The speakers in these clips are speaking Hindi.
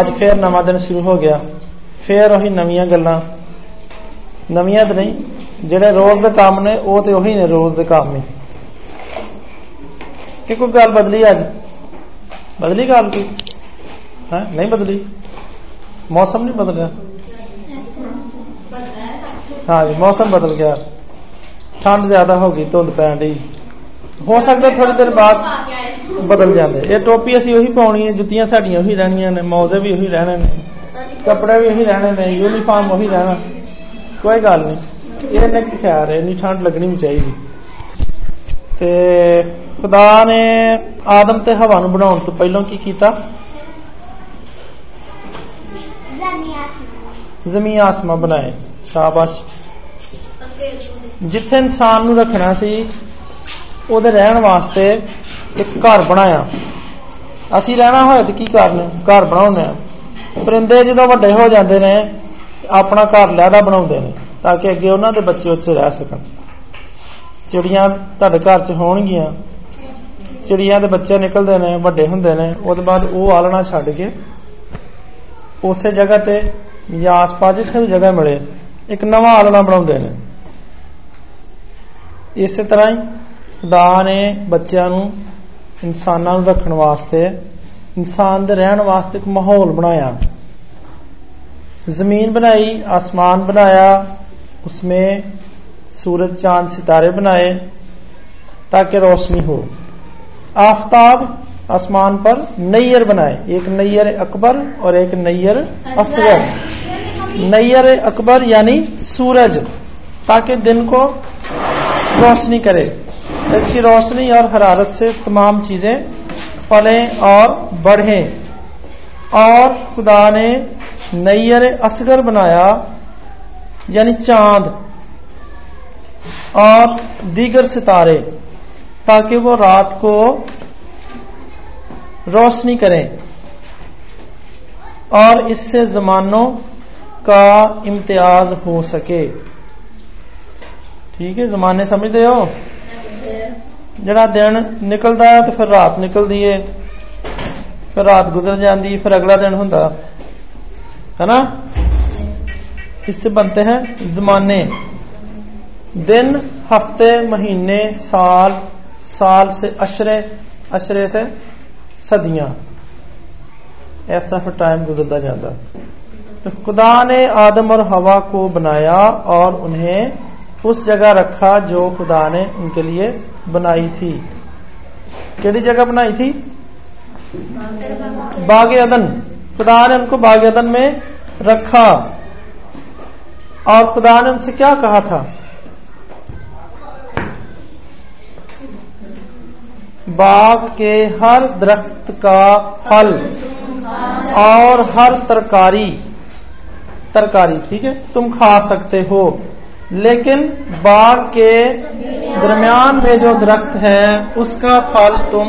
ਅੱਜ ਫੇਰ ਨਵਾਂ ਦਿਨ ਸ਼ੁਰੂ ਹੋ ਗਿਆ। ਫੇਰ ਉਹੀ ਨਵੀਆਂ ਗੱਲਾਂ। ਨਵੀਆਂ ਤਾਂ ਨਹੀਂ, ਜਿਹੜੇ ਰੋਜ਼ ਦੇ ਕੰਮ ਨੇ, ਉਹ ਤੇ ਉਹੀ ਨੇ ਰੋਜ਼ ਦੇ ਕੰਮ ਹੀ। ਕਿ ਕੋਈ ਗੱਲ ਬਦਲੀ ਅੱਜ? ਬਦਲੀ ਗੱਲ ਕੀ ਹੈ? ਨਹੀਂ ਬਦਲੀ। ਮੌਸਮ ਨਹੀਂ ਬਦਲਿਆ। ਹਾਂ ਜੀ, ਮੌਸਮ ਬਦਲ ਗਿਆ। ਠੰਡ ਜ਼ਿਆਦਾ ਹੋ ਗਈ, ਧੁੰਦ ਪੈਣ ਦੀ ਹੋ ਸਕਦਾ ਥੋੜੀ ਦੇਰ ਬਾਅਦ ਬਦਲ ਜਾਂਦੇ। ਇਹ ਟੋਪੀ ਅਸੀਂ ਉਹੀ ਪਾਉਣੀ ਹੈ, ਜੁੱਤੀਆਂ ਸਾਡੀਆਂ ਉਹੀ ਰਹਿਣੀਆਂ ਨੇ, ਮੌਜ਼ੇ ਵੀ ਉਹੀ ਰਹਿਣੇ ਨੇ, ਕੱਪੜੇ ਵੀ ਉਹੀ ਰਹਿਣੇ ਨੇ ਯੂਨੀਫਾਰਮ ਉਹੀ ਰਹਿਣਾ। ਕੋਈ ਗੱਲ ਨਹੀਂ। ਇਹ ਨੇ ਕੀ ਖਿਆਲ ਹੈ, ਇੰਨੀ ਠੰਡ ਲੱਗਣੀ ਵੀ ਚਾਹੀਦੀ। ਤੇ ਖੁਦਾ ਨੇ ਆਦਮ ਤੇ ਹਵਾ ਨੂੰ ਬਣਾਉਣ ਤੋਂ ਪਹਿਲਾਂ ਕੀ ਕੀਤਾ? ਜ਼ਮੀਨ ਆਸਮਾਨ ਬਣਾਏ, ਸ਼ਾਬਾਸ਼। ਜਿੱਥੇ ਇਨਸਾਨ ਨੂੰ ਰੱਖਣਾ ਸੀ, ਉਹਦੇ ਰਹਿਣ ਵਾਸਤੇ ਇੱਕ ਘਰ ਬਣਾਇਆ। ਅਸੀਂ ਰਹਿਣਾ ਹੋਏ ਤੇ ਕੀ ਕਰਨਾ ਘਰ ਬਣਾਉਂਦੇ ਆ ਪਰਿੰਦੇ ਜਦੋਂ ਵੱਡੇ ਹੋ ਜਾਂਦੇ ਨੇ, ਆਪਣਾ ਘਰ ਲੈਦਾ ਬਣਾਉਂਦੇ ਨੇ, ਤਾਂ ਕਿ ਅੱਗੇ ਉਹਨਾਂ ਦੇ ਬੱਚੇ ਉੱਥੇ ਰਹਿ ਸਕਣ। ਚਿੜੀਆਂ ਤੁਹਾਡੇ ਘਰ 'ਚ ਹੋਣਗੀਆਂ। ਚਿੜੀਆਂ ਦੇ ਬੱਚੇ ਨਿਕਲਦੇ ਨੇ, ਵੱਡੇ ਹੁੰਦੇ ਨੇ, ਉਹਦੇ ਬਾਅਦ ਉਹ ਆਲਣਾ ਛੱਡ ਕੇ ਉਸੇ ਜਗ੍ਹਾ ਤੇ ਜਾਂ ਆਸ-ਪਾਸ ਜਿੱਥੇ ਵੀ ਜਗ੍ਹਾ ਮਿਲੇ, ਇੱਕ ਨਵਾਂ ਆਲਣਾ ਬਣਾਉਂਦੇ ਨੇ। ਇਸੇ ਤਰ੍ਹਾਂ ਹੀ, ਖੁਦਾ ਨੇ ਬੱਚਿਆਂ ਨੂੰ ਇਨਸਾਨਾਂ ਨੂੰ ਰੱਖਣ ਵਾਸਤੇ ਇਨਸਾਨ ਦੇ ਰਹਿਣ ਵਾਸਤੇ ਇੱਕ ਮਾਹੌਲ ਬਣਾਇਆ ਜ਼ਮੀਨ बनाई आसमान बनाया उसमें सूरज चांद सितारे बनाए ताकि रोशनी हो आफ्ताब आसमान पर नैयर बनाए एक नैयर अकबर और एक नैयर असगर नैयर अकबर यानी सूरज ताकि दिन को रोशनी करे। इसकी रोशनी और हरारत से तमाम चीज़ें पले और बढ़े। और खुदा ने नैयर असगर बनाया, यानी चाँद, और दीगर सितारे, ताकि वो रात को रोशनी करें। और इससे जमानों का इम्तियाज़ हो सके। ठीक है, जमाने समझते हो? जरा दिन निकलता है तो फिर रात निकलती है। फिर रात गुजर जाती फिर अगला दिन होंगे है ना? इससे बनते हैं जमाने। दिन, हफ़्ते, महीने, साल साल से अशरे अशरे से सदियाँ। इस तरह फिर टाइम गुजरता जाता तो खुदा ने आदम और हवा को बनाया और उन्हें उस जगह रखा जो खुदा ने उनके लिए बनाई थी। केड़ी जगह बनाई थी? बाग अदन। खुदा ने उनको बाग अदन में रखा। और खुदा ने उनसे क्या कहा था? बाग के हर दरख्त का फल और हर तरकारी। तरकारी, ठीक है? तुम खा सकते हो। लेकिन बाग के दरमियान में जो दरख्त है, उसका फल तुम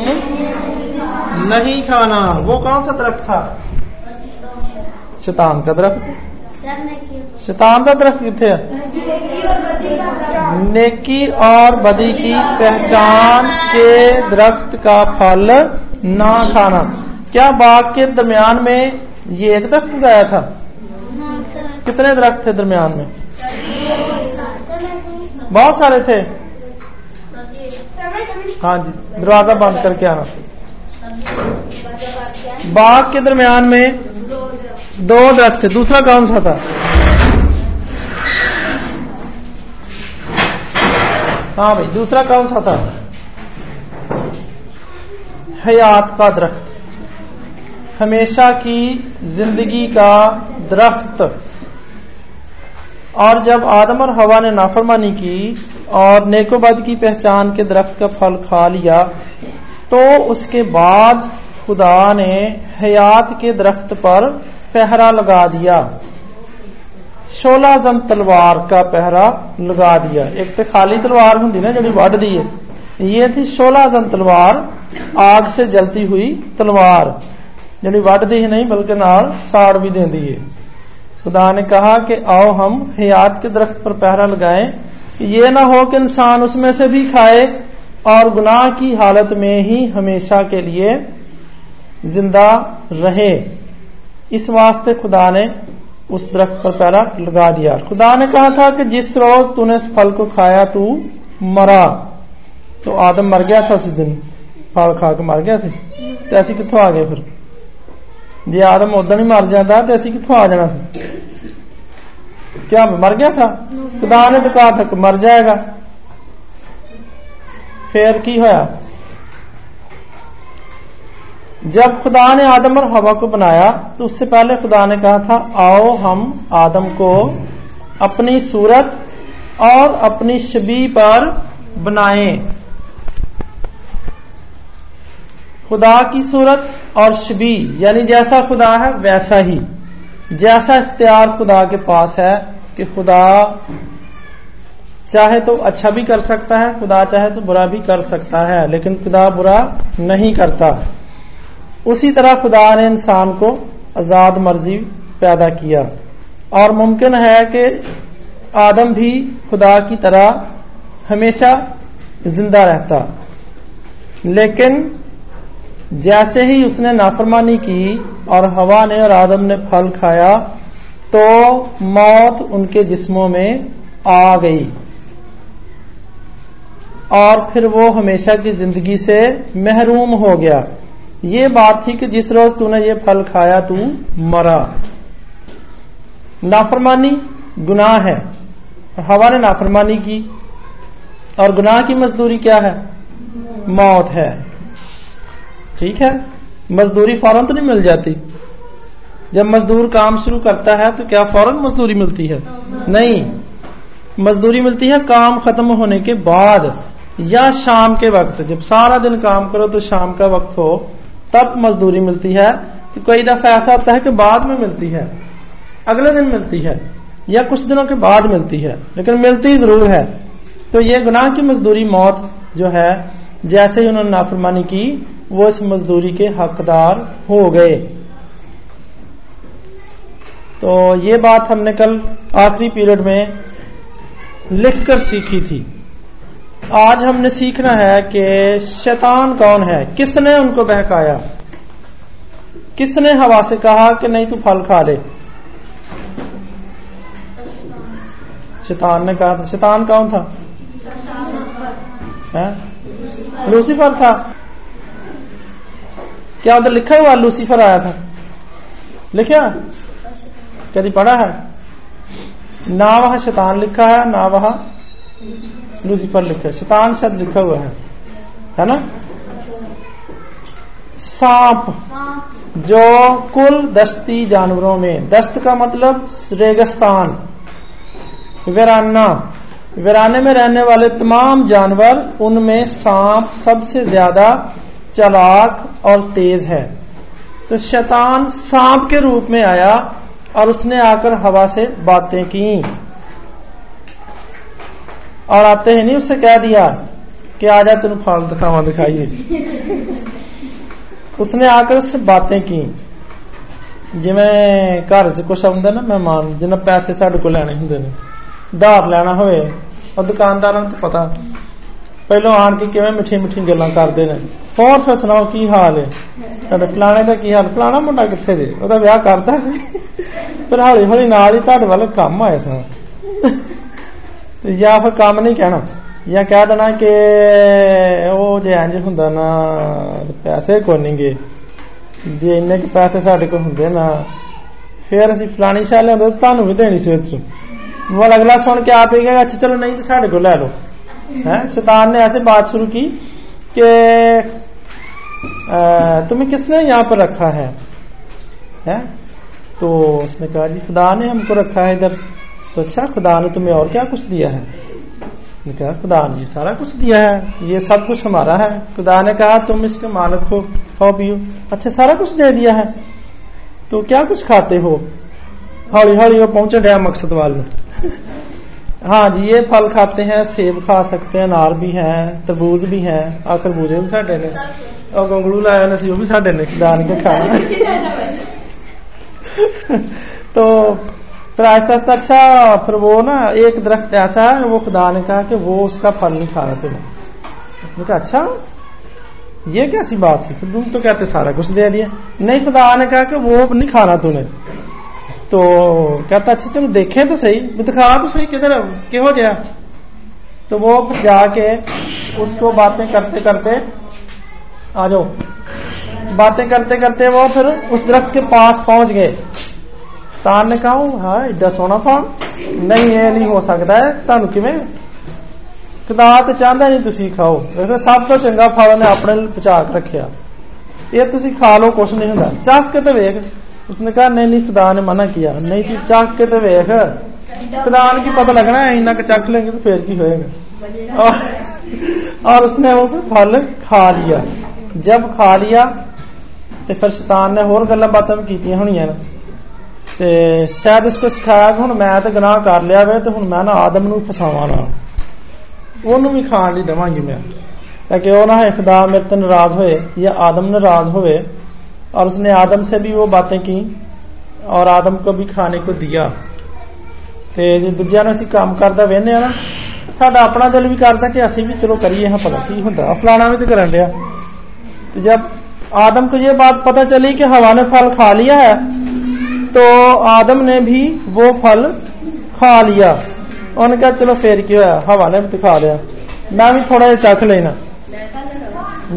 नहीं खाना। वो कौन सा दरख्त था? शैतान का दरख्त? शैतान का दरख्त कितने नेकी और बदी की पहचान के दरख्त का फल ना खाना। क्या बाग के दरमियान में ये एक दरख्त उगाया था? कितने दरख्त थे दरमियान में? बहुत सारे थे। हाँ जी, दरवाज़ा बंद करके आना। बाग के दरमियान में दो दरख्त थे, दूसरा कौन सा था? हाँ भाई, दूसरा कौन सा था? हयात का दरख्त। हमेशा की ज़िंदगी का दरख्त। और जब आदम और हवा ने नाफरमानी की और नेकोबद की पहचान के दरख्त का फल खा लिया तो उसके बाद खुदा ने हयात के दरख्त पर पहरा लगा दिया। सोलह जन तलवार का पहरा लगा दिया। एक तो खाली तलवार होंगी ना जी वढ़ दी है। ये थी सोलह जन तलवार, आग से जलती हुई तलवार। जी वढ़ दी ही नहीं, बल्कि नाल साड़ भी देती है। खुदा ने कहा कि आओ हम हयात के दरख्त पर पहरा लगाएँ ये ना हो कि इंसान उसमें से भी खाए और गुनाह की हालत में ही हमेशा के लिए ज़िंदा रहे। इस वास्ते खुदा ने उस दरख्त पर पहरा लगा दिया। खुदा ने कहा था कि जिस रोज तूने इस फल को खाया, तू मरा। तो आदम मर गया था उस दिन। फल खा के मर गया से तो ऐसी कितों आ गए फिर? जे आदम ही मर जाता तो ऐसी कितों आ जाना सी क्या मर गया था खुदा ने तो कहा था मर जाएगा फिर की होया जब खुदा ने आदम और हवा को बनाया तो उससे पहले खुदा ने कहा था आओ हम आदम को अपनी सूरत और अपनी शबी पर बनाए खुदा की सूरत और शबी, यानी जैसा खुदा है, वैसा ही। जैसा इख्तियार खुदा के पास है कि खुदा चाहे तो अच्छा भी कर सकता है, खुदा चाहे तो बुरा भी कर सकता है, लेकिन खुदा बुरा नहीं करता। उसी तरह खुदा ने इंसान को आज़ाद मर्ज़ी पैदा किया। और मुमकिन है कि आदम भी खुदा की तरह हमेशा ज़िंदा रहता। लेकिन जैसे ही उसने नाफरमानी की और हवा ने और आदम ने फल खाया तो मौत उनके जिस्मों में आ गई। और फिर वो हमेशा की ज़िंदगी से महरूम हो गया। ये बात थी कि जिस रोज तूने ये फल खाया, तू मरा। नाफरमानी गुनाह है। हवा ने नाफरमानी की। और गुनाह की मजदूरी क्या है? मौत है। ठीक है? मजदूरी फ़ौरन तो नहीं मिल जाती। जब मजदूर काम शुरू करता है तो क्या फ़ौरन मजदूरी मिलती है? नहीं। मजदूरी मिलती है काम खत्म होने के बाद, या शाम के वक्त। जब सारा दिन काम करो तो शाम का वक्त हो, तब मजदूरी मिलती है। तो कोई दफ़ा ऐसा होता है कि बाद में मिलती है, अगले दिन मिलती है, या कुछ दिनों के बाद मिलती है। लेकिन मिलती ज़रूर है। तो ये गुनाह की मजदूरी मौत जो है, जैसे ही उन्होंने नाफरमानी की वो इस मजदूरी के हकदार हो गए। तो ये बात हमने कल आखिरी पीरियड में लिखकर सीखी थी। आज हमने सीखना है कि शैतान कौन है? किसने उनको बहकाया? किसने हवा से कहा कि नहीं तू फल खा ले? शैतान ने कहा था। शैतान कौन था? लूसीफर था। क्या उधर लिखा हुआ लूसीफर आया था? लिखा? कभी पढ़ा है? ना वहाँ शैतान लिखा है ना वहाँ लूसीफर लिखा है। शैतान शायद लिखा हुआ है। है ना? सांप, जो कुल दस्ती जानवरों में, दस्त का मतलब रेगिस्तान। वीराना वीराने में रहने वाले तमाम जानवर, उनमें सांप सबसे ज़्यादा चलाक और तेज है तो शैतान सांप के रूप में आया और उसने आकर हवा से बातें की और आते ही नहीं उससे कह दिया कि आ जा तेन फल दिखावा दिखाइए उसने आकर उससे बातें की ਜਿਵੇਂ ਘਰ 'ਚ ਕੁਛ ਆਉਂਦਾ ਨਾ ਮਹਿਮਾਨ ਜਿਹਨਾਂ ਪੈਸੇ ਸਾਡੇ ਕੋਲ ਲੈਣੇ ਹੁੰਦੇ ਨੇ ਧਾਰ ਲੈਣਾ ਹੋਵੇ ਉਹ ਦੁਕਾਨਦਾਰਾਂ ਨੂੰ ਤਾਂ ਪਤਾ ਪਹਿਲਾਂ ਆਣ ਕੇ ਕਿਵੇਂ ਮਿੱਠੀ ਮਿੱਠੀ ਗੱਲਾਂ ਕਰਦੇ ਨੇ। ਹੋਰ ਫਿਰ ਸੁਣਾਓ ਕੀ ਹਾਲ ਹੈ ਤੁਹਾਡੇ ਫਲਾਣੇ ਦਾ ਕੀ ਹਾਲ? ਫਲਾਣਾ ਮੁੰਡਾ ਕਿੱਥੇ ਜੇ? ਉਹਦਾ ਵਿਆਹ ਕਰਦਾ ਸੀ। ਪਰ ਹੌਲੀ ਹੌਲੀ ਨਾਲ ਹੀ ਤੁਹਾਡੇ ਵੱਲ ਕੰਮ ਆਇਆ ਸਨ ਤੇ ਜਾਂ ਫਿਰ ਕੰਮ ਨਹੀਂ ਕਹਿਣਾ। ਜਾਂ ਕਹਿ ਦੇਣਾ ਕਿ ਉਹ ਜੇ ਇੰਜ ਹੁੰਦਾ ਨਾ, ਪੈਸੇ ਕੋਈ ਨਹੀਂਗੇ ਜੇ ਇੰਨੇ ਕਿ ਪੈਸੇ ਸਾਡੇ ਕੋਲ ਹੁੰਦੇ ਨਾ, ਫਿਰ ਅਸੀਂ ਫਲਾਣੀ ਸ਼ਾਲੇ ਹੁੰਦੇ ਤੁਹਾਨੂੰ ਵੀ ਦੇਣੀ ਸੀ ਵਿੱਚ ਉਹ ਅਗਲਾ ਸੁਣ ਕੇ ਆ ਪਈਗਾ ਅੱਛਾ ਚਲੋ ਨਹੀਂ ਤੇ ਸਾਡੇ ਕੋਲ ਲੈ ਲਓ। है? शैतान ने ऐसे बात शुरू की कि तुम्हें किसने यहाँ पर रखा है? है? तो उसने कहा, जी, खुदा ने हमको रखा है इधर। तो अच्छा खुदा ने तुम्हें और क्या कुछ दिया है? कहा, खुदा ने सारा कुछ दिया है। ये सब कुछ हमारा है। खुदा ने कहा, तुम इसके मालिक हो, खाओ, पियो। अच्छा सारा कुछ दे दिया है। तो क्या कुछ खाते हो? हौली हौली वो पहुँचे डया मकसद वाल। हाँ जी ये फल खाते हैं सेब खा सकते हैं अनार भी हैं तरबूज भी हैं। आ खरबूजे भी साडे ने? और गंगलू लाया ने वो भी साडे ने? दान के खाना तो फिर आहिस्ता आहिस्ता अच्छा फिर वो ना एक दरख्त ऐसा है वो खुदा ने कहा कि वो उसका फल नहीं खाना तुम्हें उसने कहा अच्छा ये कैसी बात थी तुम तो कहते सारा कुछ दे दिया। नहीं खुदा ने कहा कि वो नहीं खाना तूने। तो कहता अच्छा चलो देखें तो सही दिखा तो सही किधर क्यों गया तो वो जाके उसको बातें करते करते आ जाओ बातें करते करते वो फिर उस दरख्त के पास पहुंच गए ਸਤਾਨ ਨੇ ਕਹਾ ਹਾਂ ਐਡਾ ਸੋਹਣਾ ਫਲ ਨਹੀਂ ਇਹ ਨਹੀਂ ਹੋ ਸਕਦਾ ਤੁਹਾਨੂੰ ਕਿਵੇਂ ਖੁਦਾ ਤੇ ਚਾਹੁੰਦਾ ਨਹੀਂ ਤੁਸੀਂ ਖਾਓ ਵੇਖੋ ਸਭ ਤੋਂ ਚੰਗਾ ਫਲ ਨੇ ਆਪਣੇ ਲਈ ਬਚਾ ਕੇ ਰੱਖਿਆ ਇਹ ਤੁਸੀਂ ਖਾ ਲਓ ਕੁਛ ਨਹੀਂ ਹੁੰਦਾ ਚੱਕ ਕੇ ਤੇ ਵੇਖ ਉਸਨੇ ਕਹਾ ਨਹੀਂ ਨਹੀਂ ਖੁਦਾ ਨੇ ਮਨਾ ਕੀਤਾ ਨਹੀਂ ਤੂੰ ਚੱਕ ਕੇ ਤੇ ਵੇਖ खुदा ने की पता लगना है इना चख लेंगे तो फिर की होएगा और, और उसने वो फल खा लिया जब खा लिया तो फिर शैतान ने होर गल्लां बातां भी कीतियां होनियां ਤੇ ਸ਼ਾਇਦ ਇਸਕੋ ਸਿਖਾਇਆ ਕਿ ਹੁਣ ਮੈਂ ਤਾਂ ਗੁਨਾਹ ਕਰ ਲਿਆ ਵੇ ਤੇ ਹੁਣ ਮੈਂ ਨਾ ਆਦਮ ਨੂੰ ਫਸਾਵਾਂ ਨਾ ਉਹਨੂੰ ਵੀ ਖਾਣ ਲਈ ਦਵਾਂਗੀ ਮੈਂ ताकि वो ना खुदा मेरे तो नाराज हुए या आदम नाराज हुए और उसने आदम से भी वो बातें की और आदम को भी खाने को दिया ਤੇ ਜੇ ਦੂਜਿਆਂ ਨੂੰ ਅਸੀਂ ਕੰਮ ਕਰਦਾ ਵੇਖਨੇ ਆ ਨਾ ਸਾਡਾ ਆਪਣਾ ਦਿਲ ਵੀ ਕਰਦਾ ਕਿ ਅਸੀਂ ਵੀ ਚਲੋ ਕਰੀਏ ਹਾਂ ਪਤਾ ਕੀ ਹੁੰਦਾ ਫਲਾਣਾ ਵੀ ਤੇ ਕਰਨ ਡਿਆ तो जब आदम को ये बात पता चली कि हवा ने फल खा लिया है तो आदम ने भी वो फल खा लिया उन्होंने कहा चलो फिर क्यों है हवा ने भी खा लिया मैं भी थोड़ा जिहा चख लेना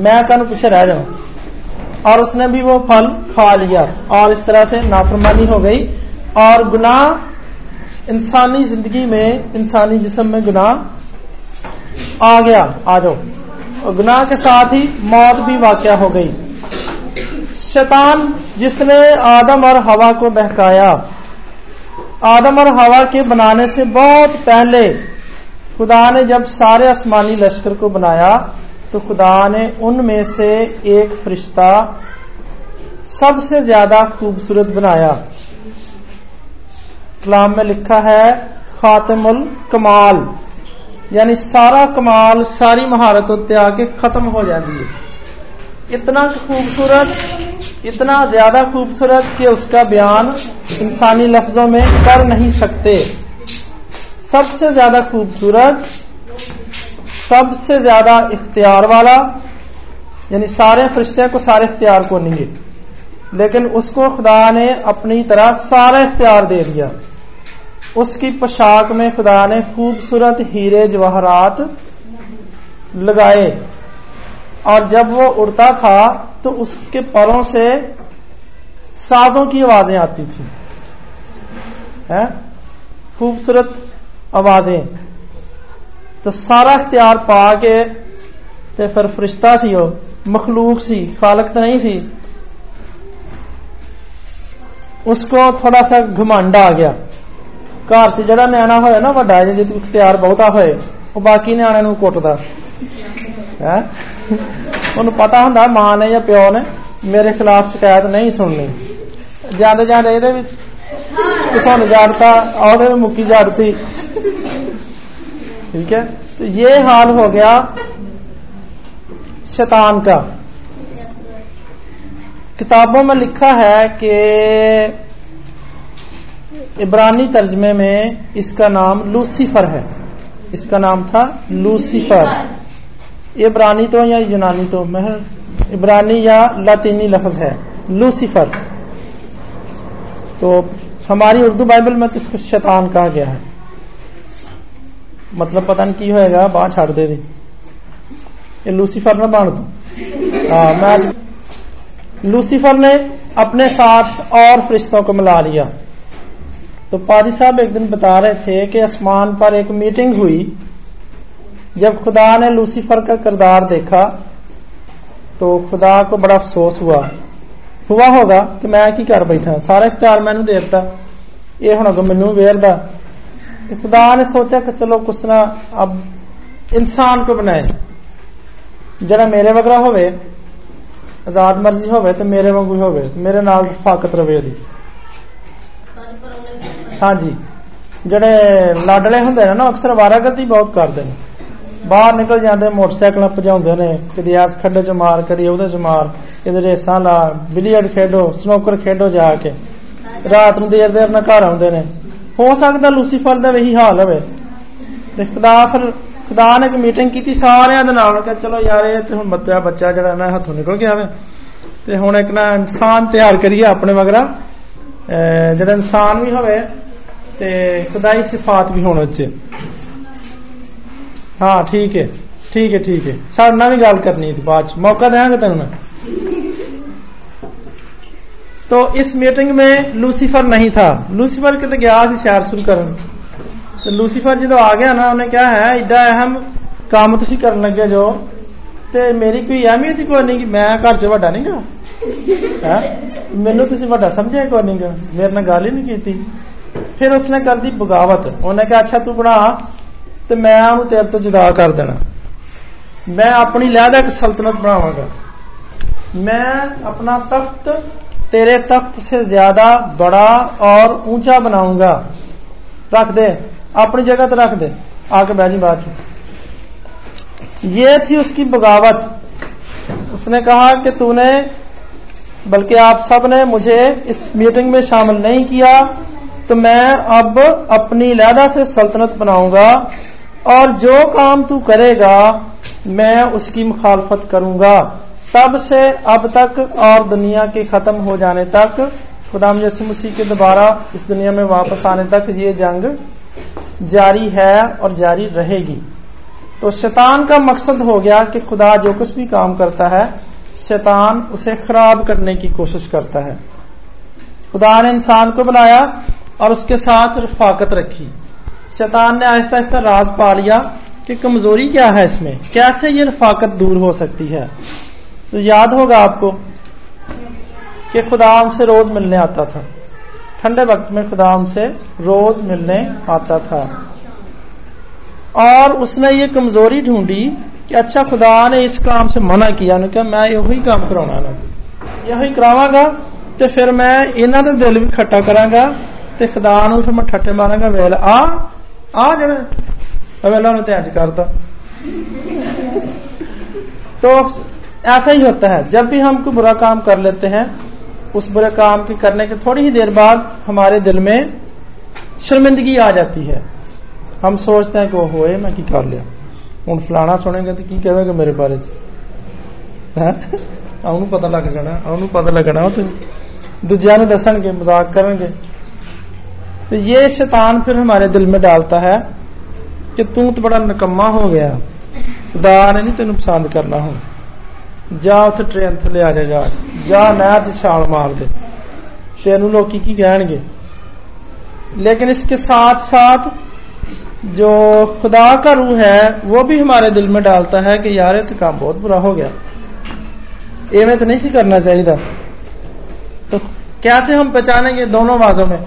मैं कल पीछे रह जाऊं और उसने भी वो फल खा लिया। और इस तरह से नाफरमानी हो गई। और गुनाह इंसानी ज़िंदगी में, इंसानी जिसम में गुनाह आ गया। आ जाओ। और गुनाह के साथ ही मौत भी वाक़ हो गई। शैतान जिसने आदम और हवा को बहकाया। आदम और हवा के बनाने से बहुत पहले खुदा ने जब सारे आसमानी लश्कर को बनाया तो खुदा ने उनमें से एक फरिश्ता सबसे ज़्यादा खूबसूरत बनाया। कलाम में लिखा है, खातमुल कमाल। यानी सारा कमाल, सारी महारत उत्ते आके खत्म हो जाती है। इतना खूबसूरत, इतना ज़्यादा खूबसूरत कि उसका बयान इंसानी लफ्जों में कर नहीं सकते। सबसे ज़्यादा खूबसूरत सबसे ज़्यादा इख्तियार वाला, यानी सारे फरिश्ते को सारे इख्तियार को नहीं लेकिन उसको खुदा ने अपनी तरह सारा इख्तियार दे दिया। उसकी पोशाक में खुदा ने खूबसूरत हीरे जवाहरात लगाए। और जब वो उड़ता था तो उसके परों से साजों की आवाज़ें आती थी। खूबसूरत आवाज़ें। तो सारा इख्तियार पा के ते फिर फरिश्ता सी वो मखलूक सी खालक तो नहीं सी उसको थोड़ा सा घमंड आ गया ਘਰ 'ਚ ਜਿਹੜਾ ਨਿਆਣਾ ਹੋਇਆ ਨਾ ਵੱਡਾ ਜੇ ਤੂੰ ਇਖਤਿਆਰ ਬਹੁਤਾ ਹੋਏ ਉਹ ਬਾਕੀ ਨਿਆਣਿਆਂ ਨੂੰ ਕੁੱਟਦਾ ਹੈ ਉਹਨੂੰ ਪਤਾ ਹੁੰਦਾ ਮਾਂ ਨੇ ਜਾਂ ਪਿਓ ਨੇ ਮੇਰੇ ਖਿਲਾਫ ਸ਼ਿਕਾਇਤ ਨਹੀਂ ਸੁਣਨੀ ਜਾਂਦੇ ਜਾਂਦੇ ਇਹਦੇ ਵੀ किसों ने जाड़ता और में मुक्की जाड़ती ठीक है? तो ये हाल हो गया शैतान का। किताबों में लिखा है कि इब्रानी तर्जमे में इसका नाम लूसीफर है। इसका नाम था लूसीफर। इब्रानी तो या यूनानी तो? महर इब्रानी या लातीनी लफ्ज है। लूसीफर। तो हमारी उर्दू बाइबल में तो इसको शैतान कहा गया है। मतलब पता नहीं की होएगा बाह छड़ दे दी ये लूसीफर ना बन दू हाँ मैं आज लूसीफर ने अपने साथ और फरिश्तों को मिला लिया तो पादी साहब एक दिन बता रहे थे कि आसमान पर एक मीटिंग हुई जब खुदा ने लूसीफर का किरदार देखा तो खुदा को बड़ा अफसोस हुआ हुआ होगा कि मैं की कर बैठा सारा इख्तियार मैंने दे दिता ये हूँ अगर मैनू वेरदा तो खुदा ने सोचा कि चलो कुछ ना अब इंसान को बनाए जरा मेरे वगरा होवे आजाद मर्जी होवे तो मेरे वांगू होवे मेरे नाल फाकत रवे ओदी ਹਾਂਜੀ ਜਿਹੜੇ ਲਾਡਲੇ ਹੁੰਦੇ ਨੇ ਨਾ ਅਕਸਰ ਵਾਰਾਗਰਦੀ ਬਹੁਤ ਕਰਦੇ ਨੇ ਬਾਹਰ ਨਿਕਲ ਜਾਂਦੇ ਮੋਟਰਸਾਈਕਲਾਂ ਭਜਾਉਂਦੇ ਨੇ ਕਦੀ ਆਸ ਖੱਡੇ 'ਚ ਮਾਰ ਕਦੀ ਉਹਦੇ 'ਚ ਮਾਰ ਇਹਦੇ ਰੇਸਾਂ ਲਾ ਬਿਲੀਅਰਡ ਖੇਡੋ ਸਨੋਕਰ ਖੇਡੋ ਜਾ ਕੇ ਰਾਤ ਨੂੰ ਦੇਰ ਦੇਰ ਨਾਲ ਘਰ ਆਉਂਦੇ ਨੇ ਹੋ ਸਕਦਾ ਲੂਸੀਫਰ ਦਾ ਵਹੀ ਹਾਲ ਹੋਵੇ ਤੇ ਖੁਦਾ ਫਿਰ ਖੁਦਾ ਨੇ ਇੱਕ ਮੀਟਿੰਗ ਕੀਤੀ ਸਾਰਿਆਂ ਦੇ ਨਾਲ ਕਿ ਚਲੋ ਯਾਰ ਇਹ ਤੇ ਹੁਣ ਬੱਚਾ ਬੱਚਾ ਜਿਹੜਾ ਨਾ ਹੱਥੋਂ ਨਿਕਲ ਗਿਆ ਵੇ ਤੇ ਹੁਣ ਇੱਕ ਨਾ ਇਨਸਾਨ ਤਿਆਰ ਕਰੀਏ ਆਪਣੇ ਮਗਰਾ ਜਿਹੜਾ ਇਨਸਾਨ ਵੀ ਹੋਵੇ ਤੇ ਖੁਦਾਈ ਸਿਫਾਤ ਵੀ ਹੋਣ ਵਿੱਚ ਹਾਂ ਠੀਕ ਹੈ ਠੀਕ ਹੈ ਠੀਕ ਹੈ ਸਾਡੇ ਨਾਲ ਵੀ ਗੱਲ ਕਰਨੀ ਸੀ ਬਾਅਦ ਚ ਮੌਕਾ ਦੇਵਾਂਗੇ ਤੈਨੂੰ ਮੈਂ तो इस मीटिंग में लूसीफर नहीं था लूसीफर किते गया ਸੀ ਸੈਰ ਸੁਰ ਕਰਨ ਤੇ ਲੂਸੀਫਰ ਜਦੋਂ ਆ ਗਿਆ ਨਾ ਉਹਨੇ ਕਿਹਾ ਹੈ ਐਡਾ ਅਹਿਮ ਕੰਮ ਤੁਸੀਂ ਕਰਨ ਲੱਗੇ ਜੋ ਤੇ ਮੇਰੀ ਕੋਈ ਅਹਿਮੀਅਤ ਹੀ ਕੋਈ ਨਹੀਂ ਕਿ ਮੈਂ ਘਰ 'ਚ ਵੱਡਾ ਨਹੀਂਗਾ ਹੈ ਮੈਨੂੰ ਤੁਸੀਂ ਵੱਡਾ ਸਮਝਿਆ ਕੋਈ ਨਹੀਂਗਾ ਮੇਰੇ ਨਾਲ ਗੱਲ ਹੀ ਨਹੀਂ ਕੀਤੀ ਫਿਰ ਉਸਨੇ ਕਰਦੀ ਬਗਾਵਤ ਉਹਨੇ ਕਿਹਾ ਅੱਛਾ ਤੂੰ ਬਣਾ ਤੇ ਮੈਂ ਉਹਨੂੰ ਤੇਰੇ ਤੋਂ ਜੁਦਾ ਕਰ ਦੇਣਾ ਮੈਂ ਆਪਣੀ ਲਹਿਦਾ ਇੱਕ ਸਲਤਨਤ ਬਣਾਵਾਂਗਾ मैं अपना तख्त तेरे तख्त से ज़्यादा बड़ा और ऊँचा बनाऊँगा। रख दे, अपनी जगह तो रख दे। आके बैठी बात। ये थी उसकी बगावत। उसने कहा कि तूने, बल्कि आप सबने मुझे इस मीटिंग में शामिल नहीं किया तो मैं अब अपनी लहदा से सल्तनत बनाऊँगा, और जो काम तू करेगा, मैं उसकी मुखालफत करूँगा। तब से अब तक और दुनिया के खत्म हो जाने तक, खुदाम यसु मसीह के दोबारा इस दुनिया में वापस आने तक ये जंग जारी है और जारी रहेगी। तो शैतान का मकसद हो गया कि खुदा जो कुछ भी काम करता है, शैतान उसे खराब करने की कोशिश करता है। खुदा ने इंसान को बनाया और उसके साथ रफाकत रखी। शैतान ने आहिस्ता आहिस्ता राज पा लिया कि कमज़ोरी क्या है इसमें? कैसे ये रफाकत दूर हो सकती है? तो याद होगा आपको कि खुदा उनसे रोज मिलने आता था ठंडे वक्त में खुदा उनसे रोज मिलने आता था और उसने ये कमजोरी ढूंढी कि अच्छा खुदा ने इस काम से मना किया ने कहा मैं यही काम कराना ना यही करावांगा ਤੇ ਫਿਰ ਮੈਂ ਇਹਨਾਂ ਦੇ ਦਿਲ ਵੀ ਖੱਟਾ ਕਰਾਂਗਾ ਤੇ ਖੁਦਾ ਨੂੰ ਫਿਰ ਮੈਂ ਠੱਟੇ ਮਾਰਾਂਗਾ ਵੇਲ ਆ ਆ ਜਿਹੜਾ ਵੇਲਾ ਨੇ ਤੇ ਅੱਜ ਕਰਤਾ तो ऐसा ही होता है जब भी हम कोई बुरा काम कर लेते हैं उस बुरे काम के करने के थोड़ी ही देर बाद हमारे दिल में शर्मिंदगी आ जाती है हम सोचते हैं कि वो होए मैं की कर लिया हूं फलाना सुनेगा तो की कहेगा मेरे बारे ਉਹਨੂੰ ਪਤਾ ਲੱਗ ਜਾਣਾ ਉਹਨੂੰ ਪਤਾ ਲੱਗਣਾ ਤੇ ਦੂਜਿਆਂ ਨੂੰ ਦੱਸਣਗੇ ਮਜ਼ਾਕ ਕਰਨਗੇ तो ये शैतान फिर हमारे दिल में डालता है कि तू तो बड़ा निकम्मा हो गया खुदा ने नहीं तेन पसंद करना हूं ਜਾ ਉੱਥੇ ਟ੍ਰੇਨ ਥੱਲੇ ਆ ਜਾ ਜਾ ਜਾ ਨਹਿਰ 'ਚ ਛਾਲ ਮਾਰ ਦੇ ਤੈਨੂੰ ਲੋਕੀ ਕੀ ਕਹਿਣਗੇ लेकिन इसके साथ साथ जो खुदा का रूह है वो भी हमारे दिल में डालता है कि यार ये तो काम बहुत बुरा हो गया एवं तो नहीं सी करना चाहिए तो कैसे हम पहचानेंगे दोनों आवाजों में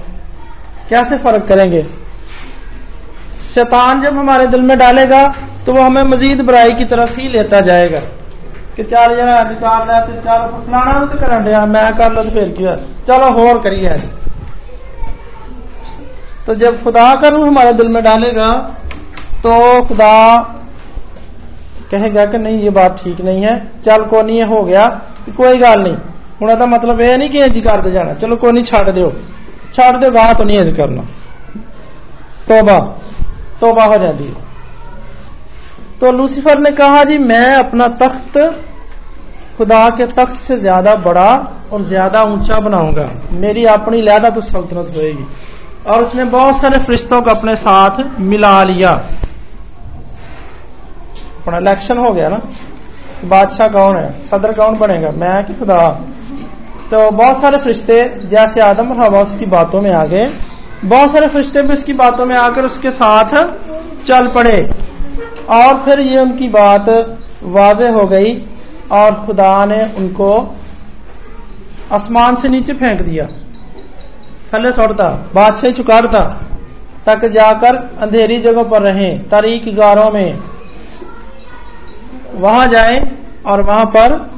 कैसे फर्क करेंगे शैतान जब हमारे दिल में डालेगा तो वो हमें मजीद बुराई की तरफ ही लेता जाएगा ਕਿ ਚੱਲ ਯਾਰ ਅੱਜ ਕਰ ਲੈ ਤੇ ਚੱਲ ਫਲਾਣਾ ਨੂੰ ਤੇ ਕਰਨ ਡਿਆ ਮੈਂ ਕਰ ਲਾਂ ਤੇ ਫੇਰ ਕੀ ਹੋਇਆ चलो और करिए आज तो जब खुदा का रूह हमारे दिल में डालेगा तो खुदा कहेगा कि नहीं ये बात ठीक नहीं है चल को नहीं हो गया तो कोई गल नहीं हूं ਇਹਦਾ ਮਤਲਬ ਇਹ ਨਹੀਂ ਕਿ ਇੰਜ ਕਰਦੇ ਜਾਣਾ ਚਲੋ ਕੋਈ ਨਹੀਂ ਛੱਡ ਦਿਓ ਛੱਡ ਦਿਓ ਗਾਹ ਤੋਂ ਨਹੀਂ ਇੰਜ ਕਰਨਾ ਤੋਬਾ ਤੋਬਾ ਹੋ ਜਾਂਦੀ है तो लूसीफर ने कहा, जी, मैं अपना तख्त खुदा के तख्त से ज़्यादा बड़ा और ज़्यादा ऊँचा बनाऊँगा। मेरी अपनी लहदा तो सल्तनत होएगी। और उसने बहुत सारे फरिश्तों को अपने साथ मिला लिया। अपना इलेक्शन हो गया ना? बादशाह कौन है? सदर कौन बनेगा? मैं कि खुदा? तो बहुत सारे फरिश्ते जैसे आदम और हवा उसकी बातों में आ गए। बहुत सारे फरिश्ते भी उसकी बातों में आकर उसके साथ चल पड़े। और फिर ये उनकी बात वाज हो गई और खुदा ने उनको आसमान से नीचे फेंक दिया। थले छोड़ता बादशाही चुकाड़ता, तक जाकर अंधेरी जगहों पर रहें तारीख गारों में। वहाँ जाएँ और वहाँ पर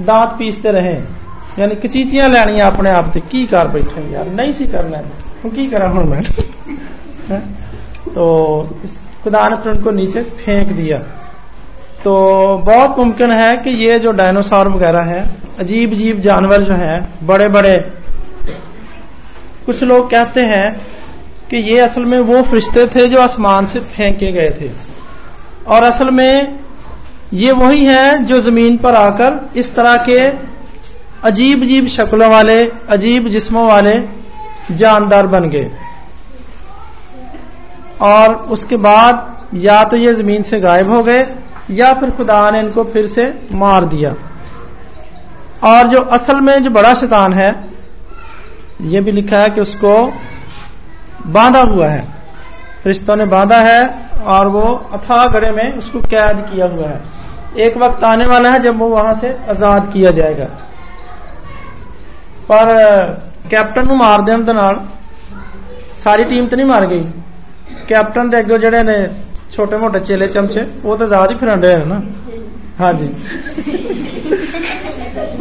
दांत पीसते रहें। यानी कचीचियाँ लैनिया अपने आप से, की कर बैठे यार, नहीं सी करना है। की करा हूँ मैं? तो खुदा ने फिर उनको नीचे फेंक दिया। तो बहुत मुमकिन है कि ये जो डायनासोर वगैरह है अजीब अजीब जानवर जो हैं बड़े बड़े कुछ लोग कहते हैं कि ये असल में वो फरिश्ते थे जो आसमान से फेंके गए थे। और असल में ये वही है जो ज़मीन पर आकर इस तरह के अजीब अजीब शक्लों वाले, अजीब जिस्मों वाले जानदार बन गए। और उसके बाद या तो ये जमीन से गायब हो गए या फिर खुदा ने इनको फिर से मार दिया और जो असल में जो बड़ा शैतान है ये भी लिखा है कि उसको बांधा हुआ है रिश्तों ने बांधा है और वो अथाह गड़े में उसको कैद किया हुआ है एक वक्त आने वाला है जब वो वहां से आजाद किया जाएगा पर कैप्टन ਨੂੰ ਮਾਰ ਦੇਣ ਦੇ ਨਾਲ ਸਾਰੀ ਟੀਮ ਤੇ ਨਹੀਂ ਮਾਰ ਗਈ ਕੈਪਟਨ ਦੇ ਅੱਗੇ ਜਿਹੜੇ ਨੇ ਛੋਟੇ ਮੋਟੇ ਚੇਲੇ ਚਮਚੇ ਉਹ ਤਾਂ ਆਜ਼ਾਦ ਹੀ ਫਿਰਨ ਰਹੇ ਨਾ ਹਾਂਜੀ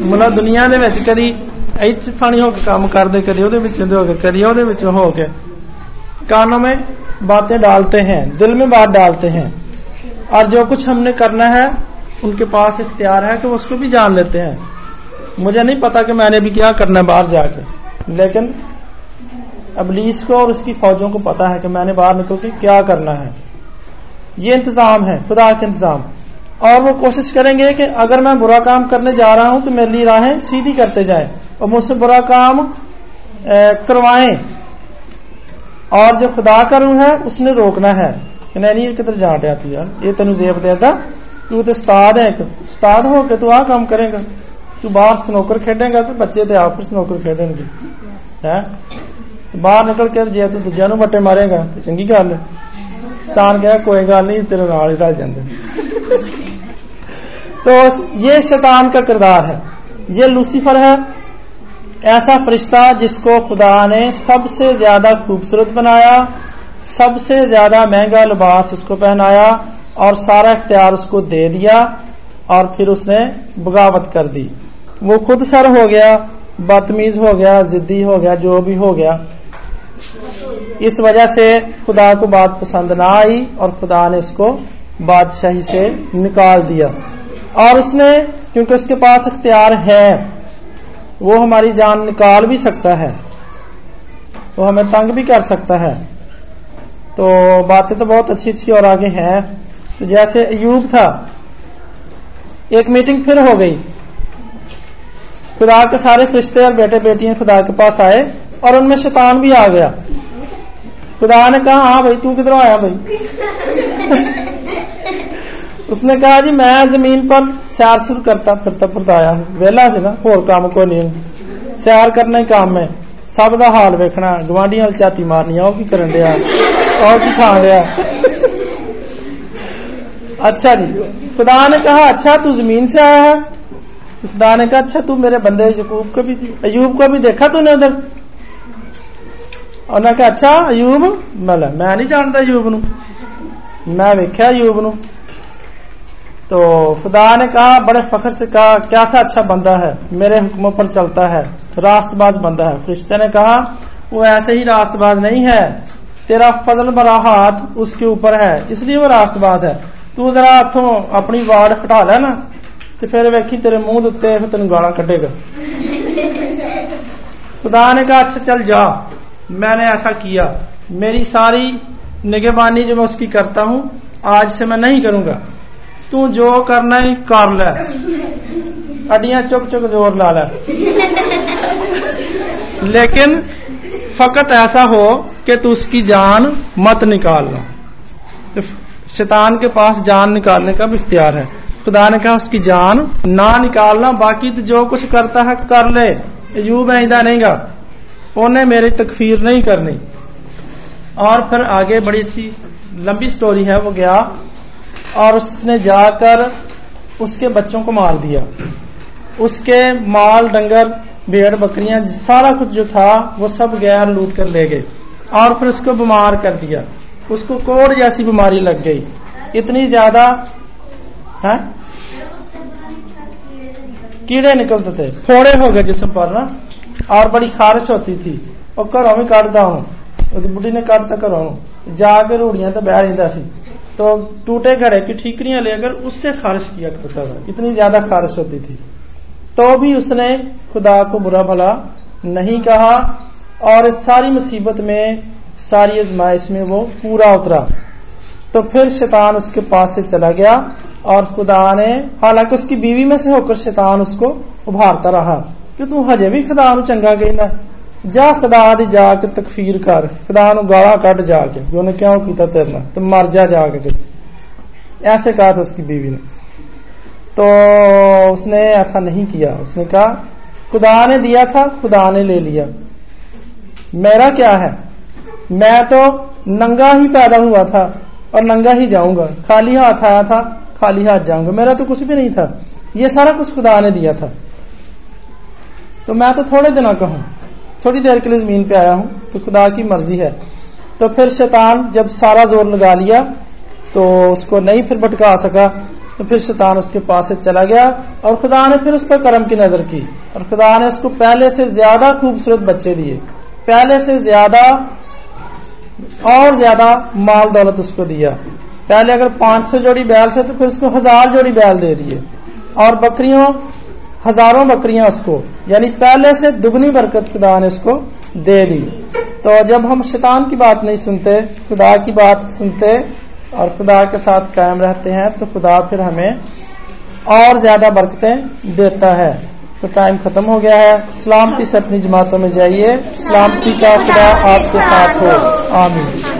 ਮਤਲਬ ਦੁਨੀਆ ਦੇ ਵਿੱਚ ਕਦੀ ਇੱਥੇ ਥਾਣੀ ਹੋ ਕੇ ਕੰਮ ਕਰਦੇ ਕਦੀ ਉਹਦੇ ਵਿੱਚ ਹੋ ਕੇ ਕਦੀ ਉਹਦੇ ਵਿੱਚ ਹੋ ਕੇ कानों में बातें डालते हैं दिल में बात डालते हैं और जो कुछ हमने करना है उनके पास इख्तियार है कि वो उसको भी जान लेते हैं मुझे नहीं पता कि मैंने भी क्या करना है बाहर जाके लेकिन अबलीस को और उसकी फौजों को पता है कि मैंने बाहर निकल के क्या करना है। ये इंतज़ाम है, खुदा के इंतज़ाम। और वो कोशिश करेंगे कि अगर मैं बुरा काम करने जा रहा हूँ तो मेरे लिए राहें सीधी करते जाए और मुझसे बुरा काम करवाएँ। और जो खुदा का रूह है, उसने रोकना है। नहीं ये किधर जा रहा तू यार? ये तेन जेब देता तू तो उस्ताद है एक। उस्ताद हो के तू आ काम करेगा। तू बाहर स्नोकर खेडेगा तो बच्चे तो आप स्नोकर खेडेंगे। है? बाहर निकल के जे तू दूजा बट्टे मारेगा तो चंगी गल है ਸਤਾਨ कहा कोई गल नहीं तेरे नाल ही रल जाते तो ये शैतान का किरदार है ये लूसीफर है ऐसा फरिश्ता जिसको खुदा ने सबसे ज्यादा खूबसूरत बनाया सबसे ज्यादा महंगा लिबास उसको पहनाया और सारा इख्तियार उसको दे दिया और फिर उसने बगावत कर दी वो खुद सर हो गया बदतमीज हो गया जिद्दी हो गया जो भी हो गया इस वजह से खुदा को बात पसंद ना आई और खुदा ने उसको बादशाही से निकाल दिया। और उसने, क्योंकि उसके पास अख्तियार है, वो हमारी जान निकाल भी सकता है, वो हमें तंग भी कर सकता है। तो बातें तो बहुत अच्छी अच्छी और आगे हैं। तो जैसे अयूब था, एक मीटिंग फिर हो गई। खुदा के सारे फरिश्ते और बेटे बेटियाँ खुदा के पास आए और उनमें शैतान भी आ गया। खुदा ने कहा हाँ भाई तू किधरों आया भाई उसने कहा जी मैं जमीन पर सैर सुर करता फिरता फिरता आया वेला से ना होर काम को नहीं सैर करना ही काम है सब का हाल वेखना गवांढियां झाती मारनी ਉਹ ਕੀ ਕਰਨ ਡਿਆ और की खान रहा अच्छा जी खुदा ने कहा अच्छा तू जमीन से आया है खुदा ने कहा अच्छा तू मेरे बंदे यकूब को भी अयूब को भी देखा तूने उधर ਉਹਨਾਂ ਕਹਾ ਅੱਛਾ ਅਯੂਬ ਮੈਂ ਮੈਂ ਨਹੀਂ ਜਾਣਦਾ ਅਯੂਬ ਨੂੰ मैं वेख्या अयूब नु तो खुदा ने कहा बड़े फखर से कहा कैसा अच्छा बंदा है मेरे हुक्मों पर चलता है रास्तबाज बंदा है फरिश्ते ने कहा वो ऐसे ही रास्तबाज नहीं है तेरा फजल भरा हाथ उसके ऊपर है इसलिए वो रास्तबाज है तू जरा हथों अपनी वाड़ हटा ले ना तो फिर वेखी तेरे मुंह उत्ते फिर तेन गाला कटेगा खुदा ने कहा अच्छा चल जा मैंने ऐसा किया। मेरी सारी निगेबानी जो मैं उसकी करता हूँ, आज से मैं नहीं करूँगा। तू जो करना है कर ले। अडियाँ चुप चुक ज़ोर ला ले। लेकिन फकत ऐसा हो कि तू उसकी जान मत निकालना तो शैतान के पास जान निकालने का भी इख्तियार है। खुदा ने कहा, उसकी जान ना निकालना, बाकी तो जो कुछ करता है कर ले। यूब ऐदा नहींगा उन्हें मेरी तकफीर नहीं करनी। और फिर आगे बड़ी अच्छी लंबी स्टोरी है, वो गया। और उसने जाकर उसके बच्चों को मार दिया। उसके माल, डंगर, भेड़, बकरियाँ, सारा कुछ जो था, वो सब गया, लूट कर ले गए। और फिर उसको बीमार कर दिया। उसको कोड़ जैसी बीमारी लग गई। इतनी ज़्यादा, है? कीड़े निकलते थे। फोड़े हो गए जिसम पर ना। और बड़ी खारिश होती थी। और घरों भी कटता हूँ। बुढ़ी ने काटता घरों। जाके रूढ़िया तो बह रहा तो टूटे घड़े की ठीकरियाँ लेकर उससे खारिश किया करता था। इतनी ज़्यादा खारिश होती थी। तो भी उसने खुदा को बुरा भला नहीं कहा और सारी मुसीबत में, सारी आजमाइश में वो पूरा उतरा। तो फिर शैतान उसके पास से चला गया और खुदा ने, हालाँकि उसकी बीवी में से होकर शैतान उसको उभारता रहा। हजे भी खुदा नु चंगा कहना जा खुदा दी जाके तकफीर कर नु गाला कट जाके जो उन्हें क्यों किया तेरे तो मर जा जाके ऐसे कहा था उसकी बीवी ने तो उसने ऐसा नहीं किया उसने कहा खुदा ने दिया था खुदा ने ले लिया मेरा क्या है मैं तो नंगा ही पैदा हुआ था और नंगा ही जाऊँगा खाली हाथ आया था खाली हाथ जाऊँगा मेरा तो कुछ भी नहीं था ये सारा कुछ खुदा ने दिया था तो मैं तो थोड़े दिनों का हूँ। थोड़ी देर के लिए ज़मीन पे आया हूँ तो खुदा की मर्ज़ी है। तो फिर शैतान जब सारा ज़ोर लगा लिया तो उसको नहीं फिर भटका सका तो फिर शैतान उसके पास से चला गया, और खुदा ने फिर उस पर कर्म की नज़र की, और खुदा ने उसको पहले से ज़्यादा खूबसूरत बच्चे दिए। पहले से ज़्यादा और ज़्यादा माल दौलत उसको दिया। पहले अगर पाँच सौ जोड़ी बैल थे तो फिर उसको हज़ार जोड़ी बैल दे दिए। और बकरियों हज़ारों बकरियाँ उसको, यानी पहले से दुगनी बरकत खुदा ने उसको दे दी। तो जब हम शैतान की बात नहीं सुनते, खुदा की बात सुनते और खुदा के साथ कायम रहते हैं तो खुदा फिर हमें और ज़्यादा बरकतें देता है। तो टाइम खत्म हो गया है। सलामती से अपनी जमातों में जाइए। सलामती का खुदा आपके साथ हो। आमीन।